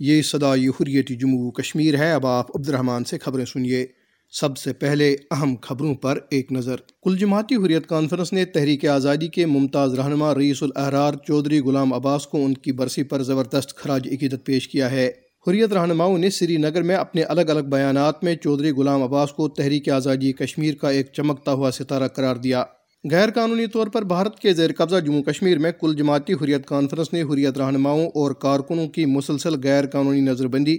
یہ صدا حریت جموں کشمیر ہے۔ اب آپ عبد الرحمن سے خبریں سنیے۔ سب سے پہلے اہم خبروں پر ایک نظر۔ کل جماعتی حریت کانفرنس نے تحریک آزادی کے ممتاز رہنما رئیس الاحرار چودھری غلام عباس کو ان کی برسی پر زبردست خراج عقیدت پیش کیا ہے۔ حریت رہنماؤں نے سری نگر میں اپنے الگ الگ بیانات میں چودھری غلام عباس کو تحریک آزادی کشمیر کا ایک چمکتا ہوا ستارہ قرار دیا۔ غیر قانونی طور پر بھارت کے زیر قبضہ جموں کشمیر میں کل جماعتی حریت کانفرنس نے حریت رہنماؤں اور کارکنوں کی مسلسل غیر قانونی نظر بندی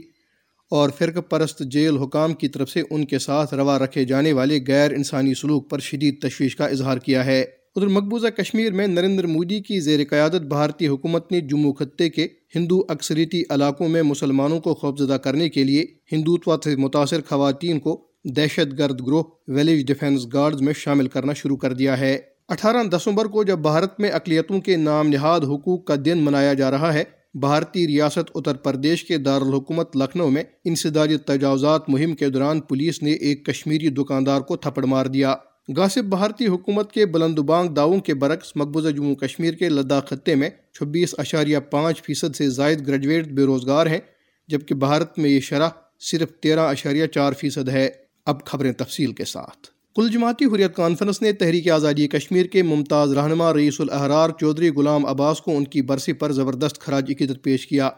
اور فرق پرست جیل حکام کی طرف سے ان کے ساتھ روا رکھے جانے والے غیر انسانی سلوک پر شدید تشویش کا اظہار کیا ہے۔ ادھر مقبوضہ کشمیر میں نریندر مودی کی زیر قیادت بھارتی حکومت نے جموں خطے کے ہندو اکثریتی علاقوں میں مسلمانوں کو خوفزدہ کرنے کے لیے ہندوتوا سے متاثر خواتین کو دہشت گرد گروہ ویلیج ڈیفنس گارڈز میں شامل کرنا شروع کر دیا ہے۔ اٹھارہ دسمبر کو جب بھارت میں اقلیتوں کے نام نہاد حقوق کا دن منایا جا رہا ہے، بھارتی ریاست اتر پردیش کے دارالحکومت لکھنؤ میں انسداری تجاوزات مہم کے دوران پولیس نے ایک کشمیری دکاندار کو تھپڑ مار دیا۔ گاسب بھارتی حکومت کے بلند بانگ داؤں کے برعکس مقبوضہ جموں کشمیر کے لداخ خطے میں چھبیس اشاریہ پانچ فیصد سے زائد گریجویٹ بے روزگار ہیں، جبکہ بھارت میں یہ شرح صرف تیرہ اشاریہ چار فیصد ہے۔ اب خبریں تفصیل کے ساتھ۔ کل جماعتی حریت کانفرنس نے تحریک آزادی کشمیر کے ممتاز رہنما رئیس الاحرار چودھری غلام عباس کو ان کی برسی پر زبردست خراج عقیدت پیش کیا۔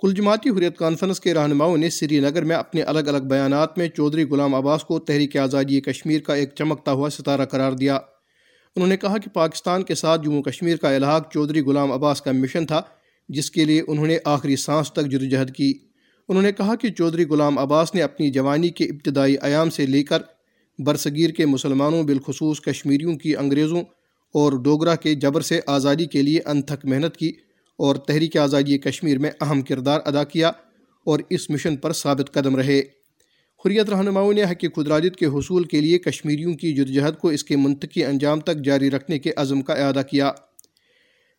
کل جماعتی حریت کانفرنس کے رہنماؤں نے سری نگر میں اپنے الگ الگ بیانات میں چودھری غلام عباس کو تحریک آزادی کشمیر کا ایک چمکتا ہوا ستارہ قرار دیا۔ انہوں نے کہا کہ پاکستان کے ساتھ جموں کشمیر کا الحاق چودھری غلام عباس کا مشن تھا، جس کے لیے انہوں نے آخری سانس تک جدوجہد کی۔ انہوں نے کہا کہ چودھری غلام عباس نے اپنی جوانی کے ابتدائی ایام سے لے کر برصغیر کے مسلمانوں، بالخصوص کشمیریوں کی انگریزوں اور ڈوگرا کے جبر سے آزادی کے لیے انتھک محنت کی اور تحریک آزادی کشمیر میں اہم کردار ادا کیا اور اس مشن پر ثابت قدم رہے۔ حریت رہنماؤں نے حق خدراجت کے حصول کے لیے کشمیریوں کی جدجہد کو اس کے منطقی انجام تک جاری رکھنے کے عزم کا اعادہ کیا۔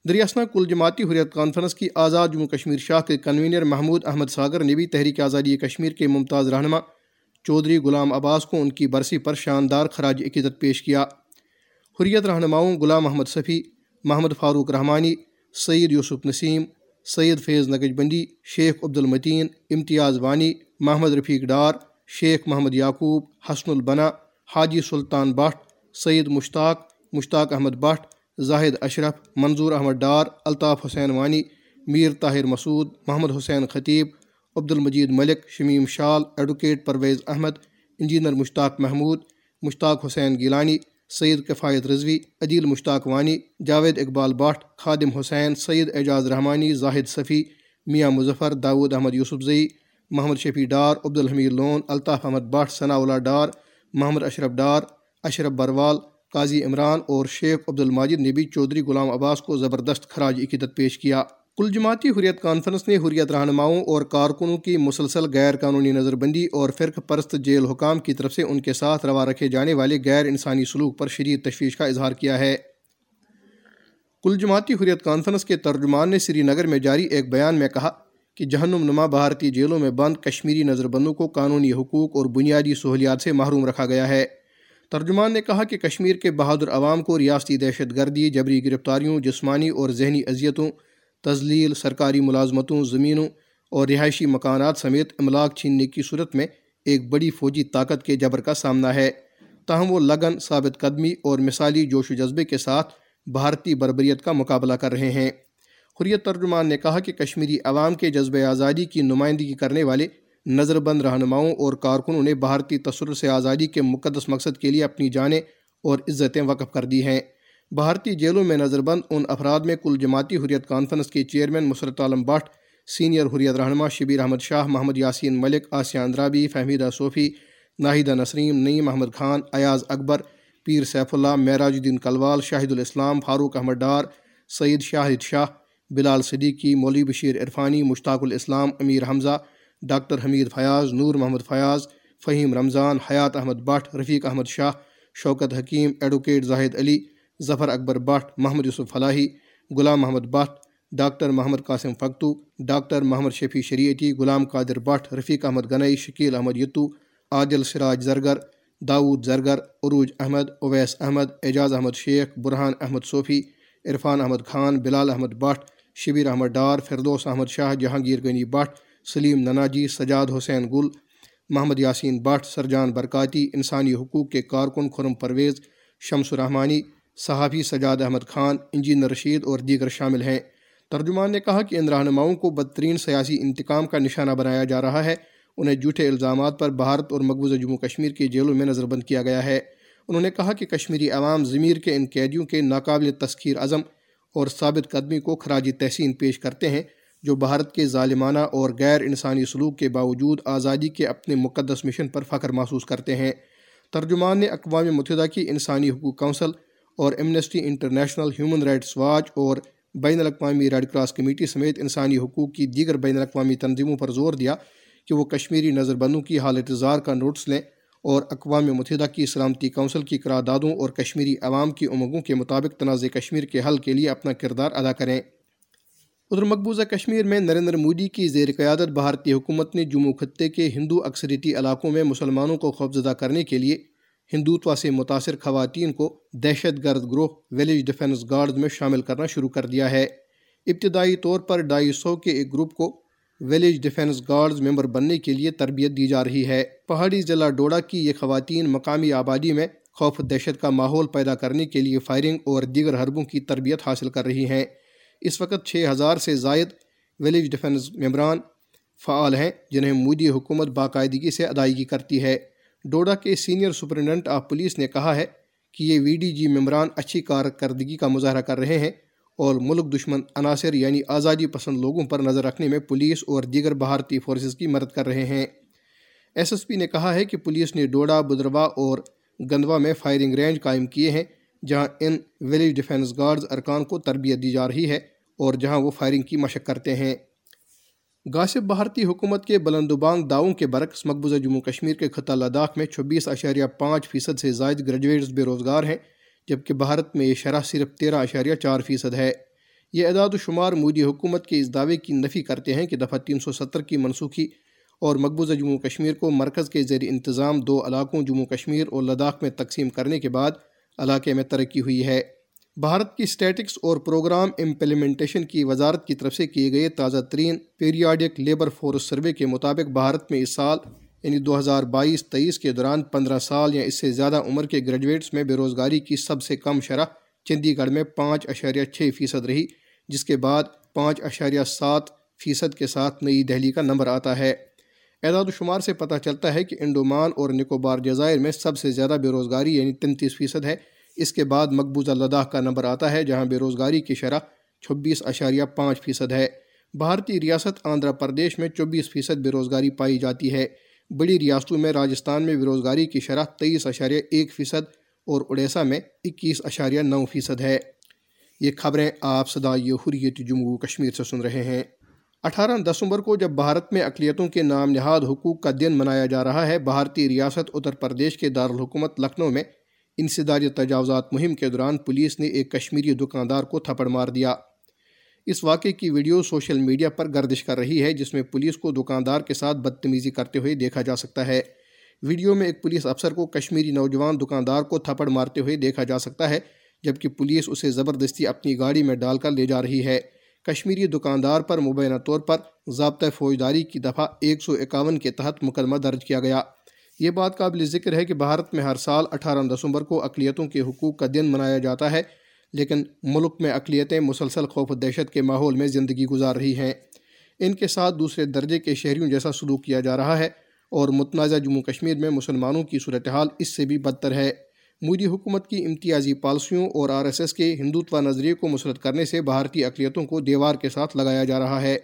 دریاسنا کل جماعتی حریت کانفرنس کی آزاد جموں کشمیر شاہ کے کنوینر محمود احمد ساگر نے بھی تحریک آزادی کشمیر کے ممتاز رہنما چودھری غلام عباس کو ان کی برسی پر شاندار خراج عقیدت پیش کیا۔ حریت رہنماؤں غلام محمد صفی، محمد فاروق رحمانی سعید یوسف نسیم، سید فیض نگج بندی، شیخ عبد المتین امتیاز وانی، محمد رفیق ڈار، شیخ محمد یعقوب، حسن البنا، حاجی سلطان بٹ سعید مشتاق مشتاق احمد بٹ زاہد اشرف، منظور احمد ڈار، الطاف حسین وانی، میر طاہر مسعود، محمد حسین خطیب عبد المجید ملک، شمیم شال، ایڈوکیٹ پرویز احمد، انجینئر مشتاق محمود، مشتاق حسین گیلانی سعید کفایت رضوی، عدیل مشتاق وانی، جاوید اقبال بٹ خادم حسین سعید اعجاز رحمانی، زاہد صفی، میاں مظفر داود احمد یوسف زئی، محمد شفیع ڈار عبد الحمید لون، الطاف احمد بٹ ثناء اللہ ڈار، محمد اشرف ڈار، اشرف بروال قاضی عمران اور شیخ عبد الماجد نے بھی چودھری غلام عباس کو زبردست خراج عقیدت پیش کیا۔ کل جماعتی حریت کانفرنس نے حریت رہنماؤں اور کارکنوں کی مسلسل غیر قانونی نظر بندی اور فرق پرست جیل حکام کی طرف سے ان کے ساتھ روا رکھے جانے والے غیر انسانی سلوک پر شدید تشویش کا اظہار کیا ہے۔ کل جماعتی حریت کانفرنس کے ترجمان نے سری نگر میں جاری ایک بیان میں کہا کہ جہنم نما بھارتی جیلوں میں بند کشمیری نظر بندوں کو قانونی حقوق اور بنیادی سہولیات سے محروم رکھا گیا ہے۔ ترجمان نے کہا کہ کشمیر کے بہادر عوام کو ریاستی دہشت گردی، جبری گرفتاریوں، جسمانی اور ذہنی اذیتوں تزلیل سرکاری ملازمتوں، زمینوں اور رہائشی مکانات سمیت املاک چھیننے کی صورت میں ایک بڑی فوجی طاقت کے جبر کا سامنا ہے۔ تاہم، وہ لگن، ثابت قدمی اور مثالی جوش و جذبے کے ساتھ بھارتی بربریت کا مقابلہ کر رہے ہیں۔ حریت ترجمان نے کہا کہ کشمیری عوام کے جذب آزادی کی نمائندگی کرنے والے نظر بند رہنماؤں اور کارکنوں نے بھارتی تصر سے آزادی کے مقدس مقصد کے لیے اپنی جانیں اور عزتیں وقف کر دی ہیں۔ بھارتی جیلوں میں نظر بند ان افراد میں کل جماعتی حریت کانفرنس کے چیئرمین مسرت عالم بٹ، سینئر حریت رہنما شبیر احمد شاہ، محمد یاسین ملک، آسیہ اندرابی، فہمیدہ صوفی، ناہیدہ نسریم نعیم احمد خان، ایاز اکبر، پیر سیف اللہ، معراج الدین کلوال، شاہد الاسلام، فاروق احمد ڈار سعید شاہد شاہ، بلال صدیقی، مولوی بشیر عرفانی، مشتاق الاسلام، امیر حمزہ ڈاکٹر حمید فیاض، نور محمد فیاض، فہیم رمضان، حیات احمد بٹ، رفیق احمد شاہ، شوکت حکیم، advocate Zahid Ali, Zafar Akbar but, Muhammad Yusuf Falahi, Ghulam Mohammad Bhat, doctor Mohammad Qasim Fakhtoo doctor Mohammad Shafi Shariati, Ghulam Qadir Bhat, Rafiq Ahmad گنئی، Shakeel Ahmad Yatoo, Adil Siraj Zargar Dawood Zargar, Urooj Ahmad, Owais Ahmad, اعجاز احمد شیخ، برہان احمد صوفی، عرفان احمد خان، بلال احمد بٹ، شبیر احمد ڈار، فردوس احمد شاہ جہانگیر غنی بٹ سلیم نناجی، سجاد حسین گل، محمد یاسین بٹ، سرجان برکاتی، انسانی حقوق کے کارکن خرم پرویز، شمس الرحمانی، صحافی سجاد احمد خان، انجینئر رشید اور دیگر شامل ہیں۔ ترجمان نے کہا کہ ان رہنماؤں کو بدترین سیاسی انتقام کا نشانہ بنایا جا رہا ہے۔ انہیں جھوٹے الزامات پر بھارت اور مقبوضہ جموں کشمیر کی جیلوں میں نظر بند کیا گیا ہے۔ انہوں نے کہا کہ کشمیری عوام ضمیر کے ان قیدیوں کے ناقابل تسخیر عزم اور ثابت قدمی کو خراجی تحسین پیش کرتے ہیں۔ جو بھارت کے ظالمانہ اور غیر انسانی سلوک کے باوجود آزادی کے اپنے مقدس مشن پر فخر محسوس کرتے ہیں۔ ترجمان نے اقوام متحدہ کی انسانی حقوق کونسل اور Amnesty International Human Rights Watch اور بین الاقوامی ریڈ کراس کمیٹی سمیت انسانی حقوق کی دیگر بین الاقوامی تنظیموں پر زور دیا کہ وہ کشمیری نظر بندوں کی حالت زار کا نوٹس لیں اور اقوام متحدہ کی سلامتی کونسل کی قراردادوں اور کشمیری عوام کی امنگوں کے مطابق تنازع کشمیر کے حل کے لیے اپنا کردار ادا کریں۔ ادھر مقبوضہ کشمیر میں نریندر مودی کی زیر قیادت بھارتی حکومت نے جموں خطے کے ہندو اکثریتی علاقوں میں مسلمانوں کو خوفزدہ کرنے کے لیے ہندوتوا سے متاثر خواتین کو دہشت گرد گروہ ویلیج ڈیفنس گارڈز میں شامل کرنا شروع کر دیا ہے۔ ابتدائی طور پر ڈھائی سو کے ایک گروپ کو ویلیج ڈیفنس گارڈز ممبر بننے کے لیے تربیت دی جا رہی ہے۔ پہاڑی ضلع ڈوڈا کی یہ خواتین مقامی آبادی میں خوف دہشت کا ماحول پیدا کرنے کے لیے فائرنگ اور دیگر حربوں کی تربیت حاصل کر رہی ہیں۔ اس وقت چھ ہزار سے زائد ویلیج ڈیفنس ممبران فعال ہیں جنہیں مودی حکومت باقاعدگی سے ادائیگی کرتی ہے۔ ڈوڈا کے سینئر سپرنٹنڈنٹ آف پولیس نے کہا ہے کہ یہ وی ڈی جی ممبران اچھی کارکردگی کا مظاہرہ کر رہے ہیں اور ملک دشمن عناصر یعنی آزادی پسند لوگوں پر نظر رکھنے میں پولیس اور دیگر بھارتی فورسز کی مدد کر رہے ہیں۔ ایس ایس پی نے کہا ہے کہ پولیس نے ڈوڈا، بدروا اور گندوا میں فائرنگ رینج قائم کیے ہیں۔ جہاں ان ویلیج ڈیفنس گارڈز ارکان کو تربیت دی جا رہی ہے اور جہاں وہ فائرنگ کی مشق کرتے ہیں۔ غاصب بھارتی حکومت کے بلند بانگ داؤں کے برعکس مقبوضہ جموں کشمیر کے خطہ لداخ میں چھبیس اشاریہ پانچ فیصد سے زائد گریجویٹس بے روزگار ہیں، جبکہ بھارت میں یہ شرح صرف تیرہ اشاریہ چار فیصد ہے۔ یہ اعداد و شمار مودی حکومت کے اس دعوے کی نفی کرتے ہیں کہ دفعہ تین سو ستر کی منسوخی اور مقبوضہ جموں کشمیر کو مرکز کے زیر انتظام دو علاقوں جموں کشمیر اور لداخ میں تقسیم کرنے کے بعد علاقے میں ترقی ہوئی ہے۔ بھارت کی اسٹیٹکس اور پروگرام امپلیمنٹیشن کی وزارت کی طرف سے کیے گئے تازہ ترین پیریاڈک لیبر فورس سروے کے مطابق بھارت میں اس سال یعنی دو ہزار بائیس تیئیس کے دوران پندرہ سال یا اس سے زیادہ عمر کے گریجویٹس میں بے روزگاری کی سب سے کم شرح چندی گڑھ میں پانچ اشاریہ چھ فیصد رہی، جس کے بعد پانچ اشاریہ سات فیصد کے ساتھ نئی دہلی کا نمبر آتا ہے۔ اعداد و شمار سے پتہ چلتا ہے کہ انڈومان اور نکوبار جزائر میں سب سے زیادہ بے روزگاری یعنی تینتیس فیصد ہے۔ اس کے بعد مقبوضہ لداخ کا نمبر آتا ہے، جہاں بے روزگاری کی شرح چھبیس اشاریہ پانچ فیصد ہے۔ بھارتی ریاست آندھرا پردیش میں چوبیس فیصد بے روزگاری پائی جاتی ہے۔ بڑی ریاستوں میں راجستھان میں بے روزگاری کی شرح تیئیس اشاریہ ایک فیصد اور اڑیسہ میں اکیس اشاریہ نو فیصد ہے۔ یہ خبریں آپ صدا حریت جموں کشمیر سے سن رہے ہیں۔ اٹھارہ دسمبر کو جب بھارت میں اقلیتوں کے نام نہاد حقوق کا دن منایا جا رہا ہے، بھارتی ریاست اتر پردیش کے دارالحکومت لکھنؤ میں انسداری تجاوزات مہم کے دوران پولیس نے ایک کشمیری دکاندار کو تھپڑ مار دیا۔ اس واقعے کی ویڈیو سوشل میڈیا پر گردش کر رہی ہے، جس میں پولیس کو دکاندار کے ساتھ بدتمیزی کرتے ہوئے دیکھا جا سکتا ہے۔ ویڈیو میں ایک پولیس افسر کو کشمیری نوجوان دکاندار کو تھپڑ مارتے ہوئے دیکھا جا سکتا ہے، جبکہ پولیس اسے زبردستی اپنی گاڑی میں ڈال کر لے جا رہی ہے۔ کشمیری دکاندار پر مبینہ طور پر ضابطہ فوجداری کی دفعہ ایک سو اکاون کے تحت مقدمہ درج کیا گیا۔ یہ بات قابل ذکر ہے کہ بھارت میں ہر سال اٹھارہ دسمبر کو اقلیتوں کے حقوق کا دن منایا جاتا ہے، لیکن ملک میں اقلیتیں مسلسل خوف و دہشت کے ماحول میں زندگی گزار رہی ہیں۔ ان کے ساتھ دوسرے درجے کے شہریوں جیسا سلوک کیا جا رہا ہے اور متنازع جموں کشمیر میں مسلمانوں کی صورتحال اس سے بھی بدتر ہے۔ مودی حکومت کی امتیازی پالسیوں اور آر ایس ایس کے ہندوتوا نظریے کو مسرت کرنے سے بھارتی اقلیتوں کو دیوار کے ساتھ لگایا جا رہا ہے۔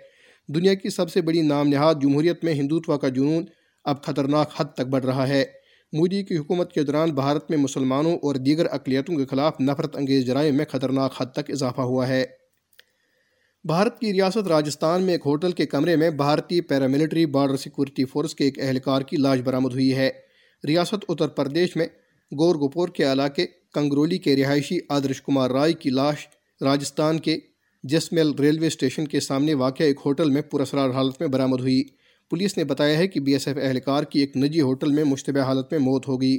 دنیا کی سب سے بڑی نام نہاد جمہوریت میں ہندوتوا کا جنون اب خطرناک حد تک بڑھ رہا ہے۔ مودی کی حکومت کے دوران بھارت میں مسلمانوں اور دیگر اقلیتوں کے خلاف نفرت انگیز جرائم میں خطرناک حد تک اضافہ ہوا ہے۔ بھارت کی ریاست راجستھان میں ایک ہوٹل کے کمرے میں بھارتی پیراملٹری بارڈر سیکورٹی فورس کے ایک اہلکار کی لاش برآمد ہوئی ہے۔ ریاست اتر پردیش میں گور گپور کے علاقے کنگرولی کے رہائشی آدرش کمار رائے کی لاش راجستھان کے جسمیل ریلوے اسٹیشن کے سامنے واقع ایک ہوٹل میں پراسرار حالت میں برآمد ہوئی۔ پولیس نے بتایا ہے کہ بی ایس ایف اہلکار کی ایک نجی ہوٹل میں مشتبہ حالت میں موت ہو گئی۔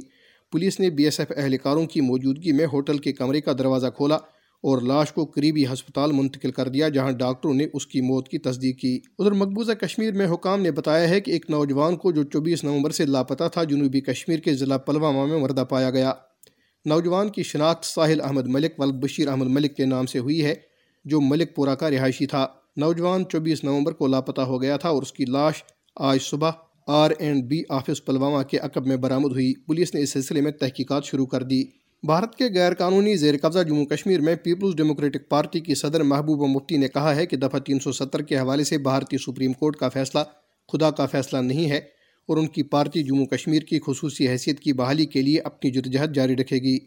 پولیس نے بی ایس ایف اہلکاروں کی موجودگی میں ہوٹل کے کمرے کا دروازہ کھولا اور لاش کو قریبی ہسپتال منتقل کر دیا، جہاں ڈاکٹروں نے اس کی موت کی تصدیق کی۔ ادھر مقبوضہ کشمیر میں حکام نے بتایا ہے کہ ایک نوجوان کو جو چوبیس نومبر سے لاپتہ تھا، جنوبی کشمیر کے ضلع پلوامہ میں مردہ پایا گیا۔ نوجوان کی شناخت ساحل احمد ملک ولد بشیر احمد ملک کے نام سے ہوئی ہے، جو ملک پورہ کا رہائشی تھا۔ نوجوان چوبیس نومبر کو لاپتہ ہو گیا تھا اور اس کی لاش آج صبح R and B office Pulwama کے عقب میں برآمد ہوئی۔ پولیس نے اس سلسلے میں تحقیقات شروع کر دی۔ بھارت کے غیر قانونی زیر قبضہ جموں کشمیر میں پیپلز ڈیموکریٹک پارٹی کی صدر محبوبہ مفتی نے کہا ہے کہ دفعہ تین سو ستر کے حوالے سے بھارتی سپریم کورٹ کا فیصلہ خدا کا فیصلہ نہیں ہے اور ان کی پارٹی جموں کشمیر کی خصوصی حیثیت کی بحالی کے لیے اپنی جدوجہد جاری رکھے گی۔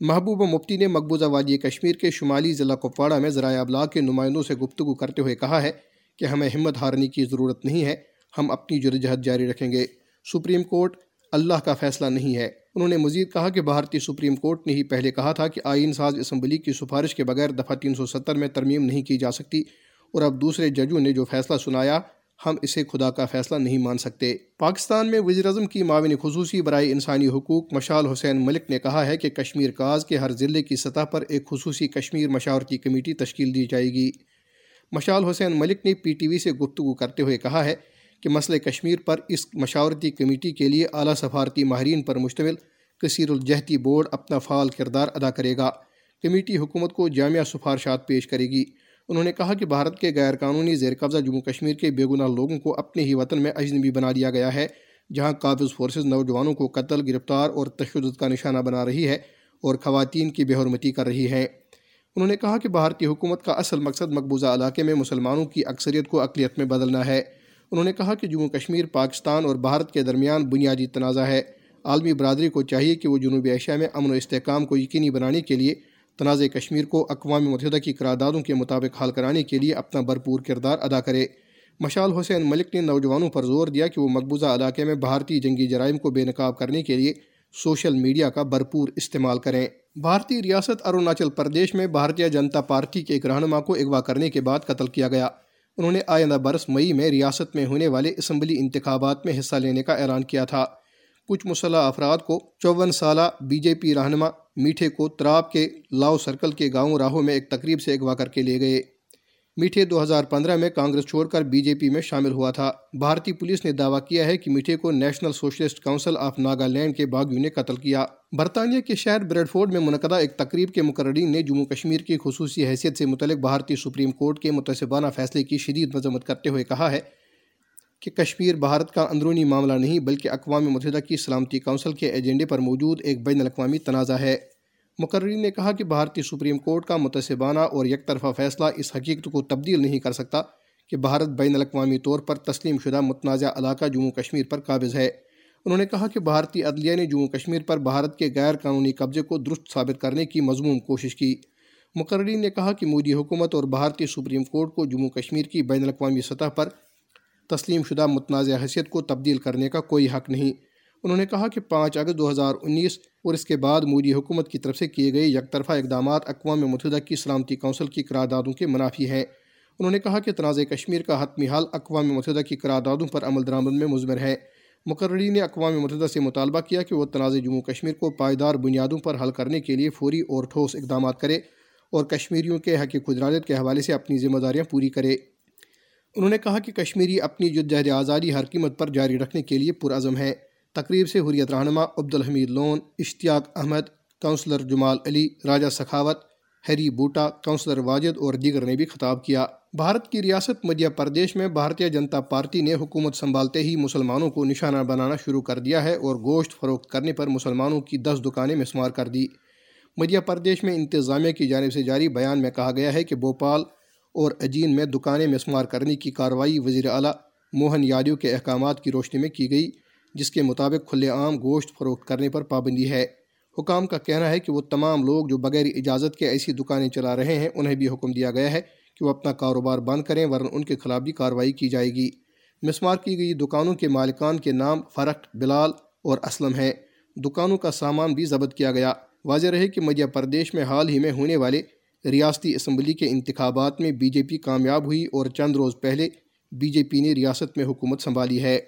محبوبہ مفتی نے مقبوضہ وادی کشمیر کے شمالی ضلع کپواڑہ میں ذرائع ابلاغ کے نمائندوں سے گفتگو کرتے ہوئے کہا ہے کہ ہمیں ہمت ہارنے کی ضرورت نہیں ہے، ہم اپنی جدوجہد جاری رکھیں گے۔ سپریم کورٹ اللہ کا فیصلہ نہیں ہے۔ انہوں نے مزید کہا کہ بھارتی سپریم کورٹ نے ہی پہلے کہا تھا کہ آئین ساز اسمبلی کی سفارش کے بغیر دفعہ تین سو ستر میں ترمیم نہیں کی جا سکتی اور اب دوسرے ججوں نے جو فیصلہ سنایا، ہم اسے خدا کا فیصلہ نہیں مان سکتے۔ پاکستان میں وزیر اعظم کی معاون خصوصی برائے انسانی حقوق مشال حسین ملک نے کہا ہے کہ کشمیر کاز کے ہر ضلع کی سطح پر ایک خصوصی کشمیر مشاورتی کمیٹی تشکیل دی جائے گی۔ مشال حسین ملک نے پی ٹی وی سے گفتگو کرتے ہوئے کہا ہے کہ مسئلہ کشمیر پر اس مشاورتی کمیٹی کے لیے اعلیٰ سفارتی ماہرین پر مشتمل کثیر الجہتی بورڈ اپنا فعال کردار ادا کرے گا۔ کمیٹی حکومت کو جامعہ سفارشات پیش کرے گی۔ انہوں نے کہا کہ بھارت کے غیر قانونی زیر قبضہ جموں کشمیر کے بے گناہ لوگوں کو اپنے ہی وطن میں اجنبی بنا دیا گیا ہے، جہاں قابض فورسز نوجوانوں کو قتل، گرفتار اور تشدد کا نشانہ بنا رہی ہے اور خواتین کی بے حرمتی کر رہی ہے۔ انہوں نے کہا کہ بھارتی حکومت کا اصل مقصد مقبوضہ علاقے میں مسلمانوں کی اکثریت کو اقلیت میں بدلنا ہے۔ انہوں نے کہا کہ جموں کشمیر، پاکستان اور بھارت کے درمیان بنیادی تنازع ہے۔ عالمی برادری کو چاہیے کہ وہ جنوبی ایشیا میں امن و استحکام کو یقینی بنانے کے لیے تنازع کشمیر کو اقوام متحدہ کی قراردادوں کے مطابق حل کرانے کے لیے اپنا بھرپور کردار ادا کرے۔ مشال حسین ملک نے نوجوانوں پر زور دیا کہ وہ مقبوضہ علاقے میں بھارتی جنگی جرائم کو بے نقاب کرنے کے لیے سوشل میڈیا کا بھرپور استعمال کریں۔ بھارتی ریاست اروناچل پردیش میں بھارتیہ جنتا پارٹی کے ایک رہنما کو اغوا کرنے کے بعد قتل کیا گیا۔ انہوں نے آئندہ برس مئی میں ریاست میں ہونے والے اسمبلی انتخابات میں حصہ لینے کا اعلان کیا تھا۔ کچھ مسلح افراد کو چون سالہ بی جے پی رہنما میٹھے کو تراب کے لاؤ سرکل کے گاؤں راہوں میں ایک تقریب سے اغوا کر کے لے گئے۔ میٹھے دو ہزار پندرہ میں کانگریس چھوڑ کر بی جے پی میں شامل ہوا تھا۔ بھارتی پولیس نے دعویٰ کیا ہے کہ میٹھے کو National Socialist Council of Nagaland کے باغیوں نے قتل کیا۔ برطانیہ کے شہر بریڈ فورڈ میں منعقدہ ایک تقریب کے مقررین نے جموں کشمیر کی خصوصی حیثیت سے متعلق بھارتی سپریم کورٹ کے متصبانہ فیصلے کی شدید مذمت کرتے ہوئے کہا ہے کہ کشمیر بھارت کا اندرونی معاملہ نہیں بلکہ اقوام متحدہ کی سلامتی کونسل کے ایجنڈے پر موجود ایک بین الاقوامی تنازع ہے۔ مقررین نے کہا کہ بھارتی سپریم کورٹ کا متصبانہ اور یک طرفہ فیصلہ اس حقیقت کو تبدیل نہیں کر سکتا کہ بھارت بین الاقوامی طور پر تسلیم شدہ متنازع علاقہ جموں کشمیر پر قابض ہے۔ انہوں نے کہا کہ بھارتی عدلیہ نے جموں کشمیر پر بھارت کے غیر قانونی قبضے کو درست ثابت کرنے کی مضموم کوشش کی۔ مقررین نے کہا کہ مودی حکومت اور بھارتی سپریم کورٹ کو جموں کشمیر کی بین الاقوامی سطح پر تسلیم شدہ متنازع حیثیت کو تبدیل کرنے کا کوئی حق نہیں۔ انہوں نے کہا کہ پانچ اگست دو ہزار انیس اور اس کے بعد مودی حکومت کی طرف سے کیے گئے یک طرفہ اقدامات اقوام متحدہ کی سلامتی کونسل کی قراردادوں کے منافی ہیں۔ انہوں نے کہا کہ تنازع کشمیر کا حتمی حال اقوام متحدہ کی قراردادوں پر عمل درآمد میں مضمر ہے۔ مقررین نے اقوام متحدہ سے مطالبہ کیا کہ وہ تنازع جموں کشمیر کو پائیدار بنیادوں پر حل کرنے کے لیے فوری اور ٹھوس اقدامات کرے اور کشمیریوں کے حق خدراجت کے حوالے سے اپنی ذمہ داریاں پوری کرے۔ انہوں نے کہا کہ کشمیری اپنی جدجہد آزادی ہر قیمت پر جاری رکھنے کے لیے پرعزم ہے۔ تقریب سے حریت رہنما Abdul Hamid Lone, Ishtiaq Ahmad, councillor Jamal Ali, Raja Sakhawat Harry بوٹا، counsellor Wajid اور دیگر نے بھی خطاب کیا۔ بھارت کی ریاست مدھیہ پردیش میں بھارتیہ جنتا پارٹی نے حکومت سنبھالتے ہی مسلمانوں کو نشانہ بنانا شروع کر دیا ہے اور گوشت فروخت کرنے پر مسلمانوں کی دس دکانیں مسمار کر دی۔ مدھیہ پردیش میں انتظامیہ کی جانب سے جاری بیان میں کہا گیا ہے کہ بھوپال اور اجین میں دکانیں مسمار کرنے کی کارروائی وزیر اعلیٰ موہن یادو کے احکامات کی روشنی میں کی گئی۔ جس کے مطابق کھلے عام گوشت فروخت کرنے پر پابندی ہے۔ حکام کا کہنا ہے کہ وہ تمام لوگ جو بغیر اجازت کے ایسی دکانیں چلا رہے ہیں، انہیں بھی حکم دیا گیا ہے کہ وہ اپنا کاروبار بند کریں، ورنہ ان کے خلاف بھی کارروائی کی جائے گی۔ مسمار کی گئی دکانوں کے مالکان کے نام فرق بلال اور اسلم ہے دکانوں کا سامان بھی ضبط کیا گیا۔ واضح رہے کہ مدھیہ پردیش میں حال ہی میں ہونے والے ریاستی اسمبلی کے انتخابات میں بی جے پی کامیاب ہوئی اور چند روز پہلے بی جے پی نے ریاست میں حکومت سنبھالی ہے۔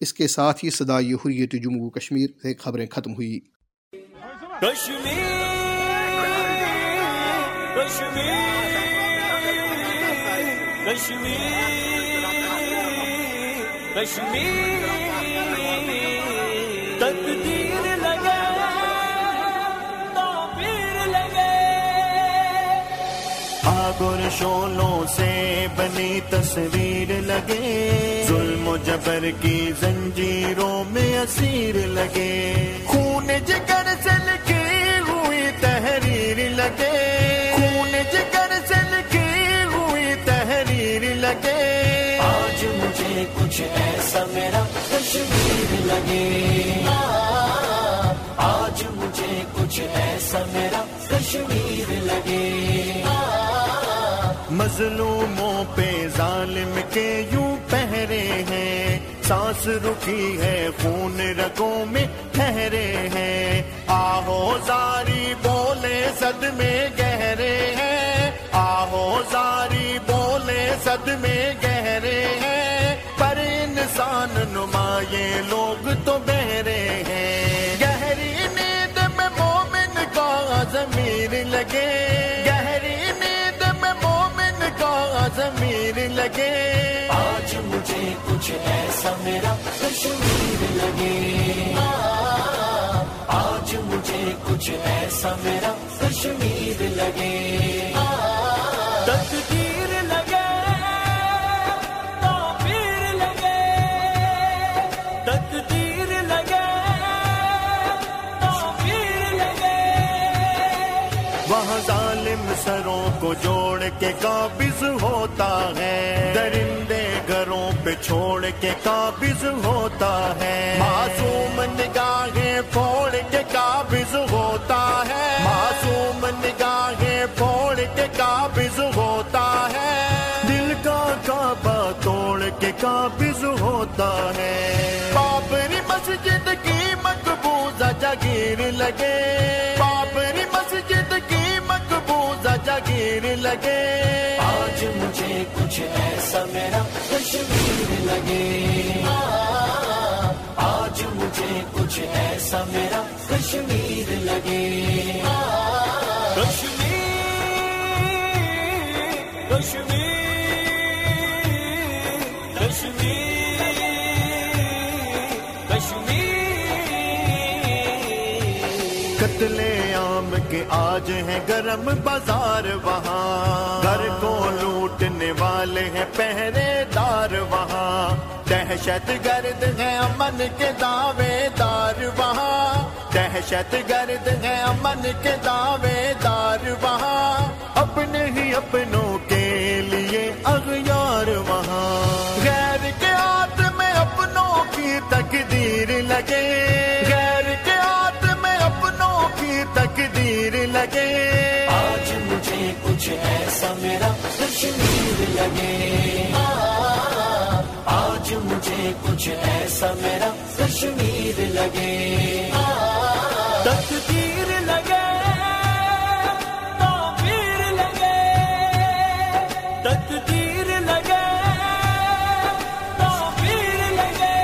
اس کے ساتھ ہی صدائی حریت جموں کشمیر سے خبریں ختم ہوئی۔ کشمیر کشمیر کشمیر آگ اور شولوں سے بنی تصویر لگے۔ ظلم و جبر کی زنجیروں میں اسیر لگے۔ خون جگر سے لکھی ہوئی تحریر لگے۔ خون جگر سے لکھی ہوئی تحریر لگے۔ آج مجھے کچھ ایسا میرا کشمیر لگے۔ آج مجھے کچھ ایسا میرا کشمیر لگے۔ مظلوموں پہ ظالم کے یوں پہرے ہیں۔ سانس رکی ہے، خون رگوں میں ٹھہرے ہیں۔ آہو زاری بولے صدمے گئے۔ کچھ ایسا میرا کشمیر لگے۔ آج مجھے کچھ ایسا میرا کشمیر لگے۔ لگے سروں کو جوڑ کے قابض ہوتا ہے۔ درندے گھروں پہ چھوڑ کے قابض ہوتا ہے۔ معصوم نگاہیں پھوڑ کے قابض ہوتا ہے۔ معصوم نگاہیں پھوڑ کے قابض ہوتا ہے۔ دل کا کعبہ توڑ کے قابض ہوتا ہے۔ بابری مسجد کی مقبوضہ جگیر لگے۔ لگے۔ آج مجھے کچھ ایسا میرا کشمیر لگے۔ آج مجھے کچھ ایسا میرا کشمیر لگے۔ کشمیر کشمیر کشمیر کشمیر قتل عام کے آج ہیں گرم بازار وہاں ہیں پہرے دار وہاں۔ دہشت گرد ہے امن کے دعوے دار وہاں۔ دہشت گرد ہے امن کے دعوے دار وہاں۔ اپنے ہی اپنوں کے لیے اغیار وہاں۔ غیر کے ہاتھ میں اپنوں کی تقدیر لگے۔ غیر کے ہاتھ میں اپنوں کی تقدیر لگے۔ آج مجھے کچھ ایسا میرا کشمیر لگے۔ کچھ ایسا میرا کشمیر لگے۔ تقدیر لگے، تعبیر لگے۔ تقدیر لگے، تعبیر لگے۔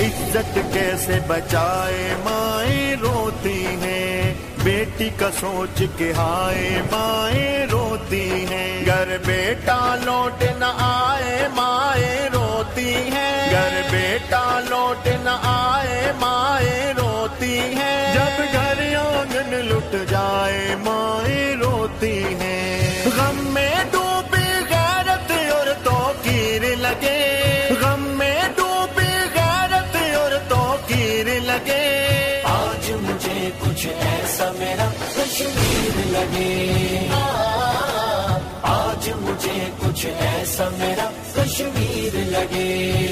عزت کیسے بچائے مائیں روتی ہیں؟ بیٹی کا سوچ کے ہائے مائیں روتی ہیں۔ گھر بیٹا لوٹ نہ آئے، مائیں روتی ہیں۔ گھر بیٹا لوٹ نہ آئے، مائیں روتی ہیں۔ جب گھر آنگن لٹ جائے، مائیں روتی ہیں۔ غم میں ڈوبی غیرت اور تو کیر لگے۔ غم میں ڈوبی غیرت اور تو کیر لگے۔ آج مجھے کچھ ایسا میرا کشمیر لگے۔ آج مجھے کچھ ایسا میرا کشمیر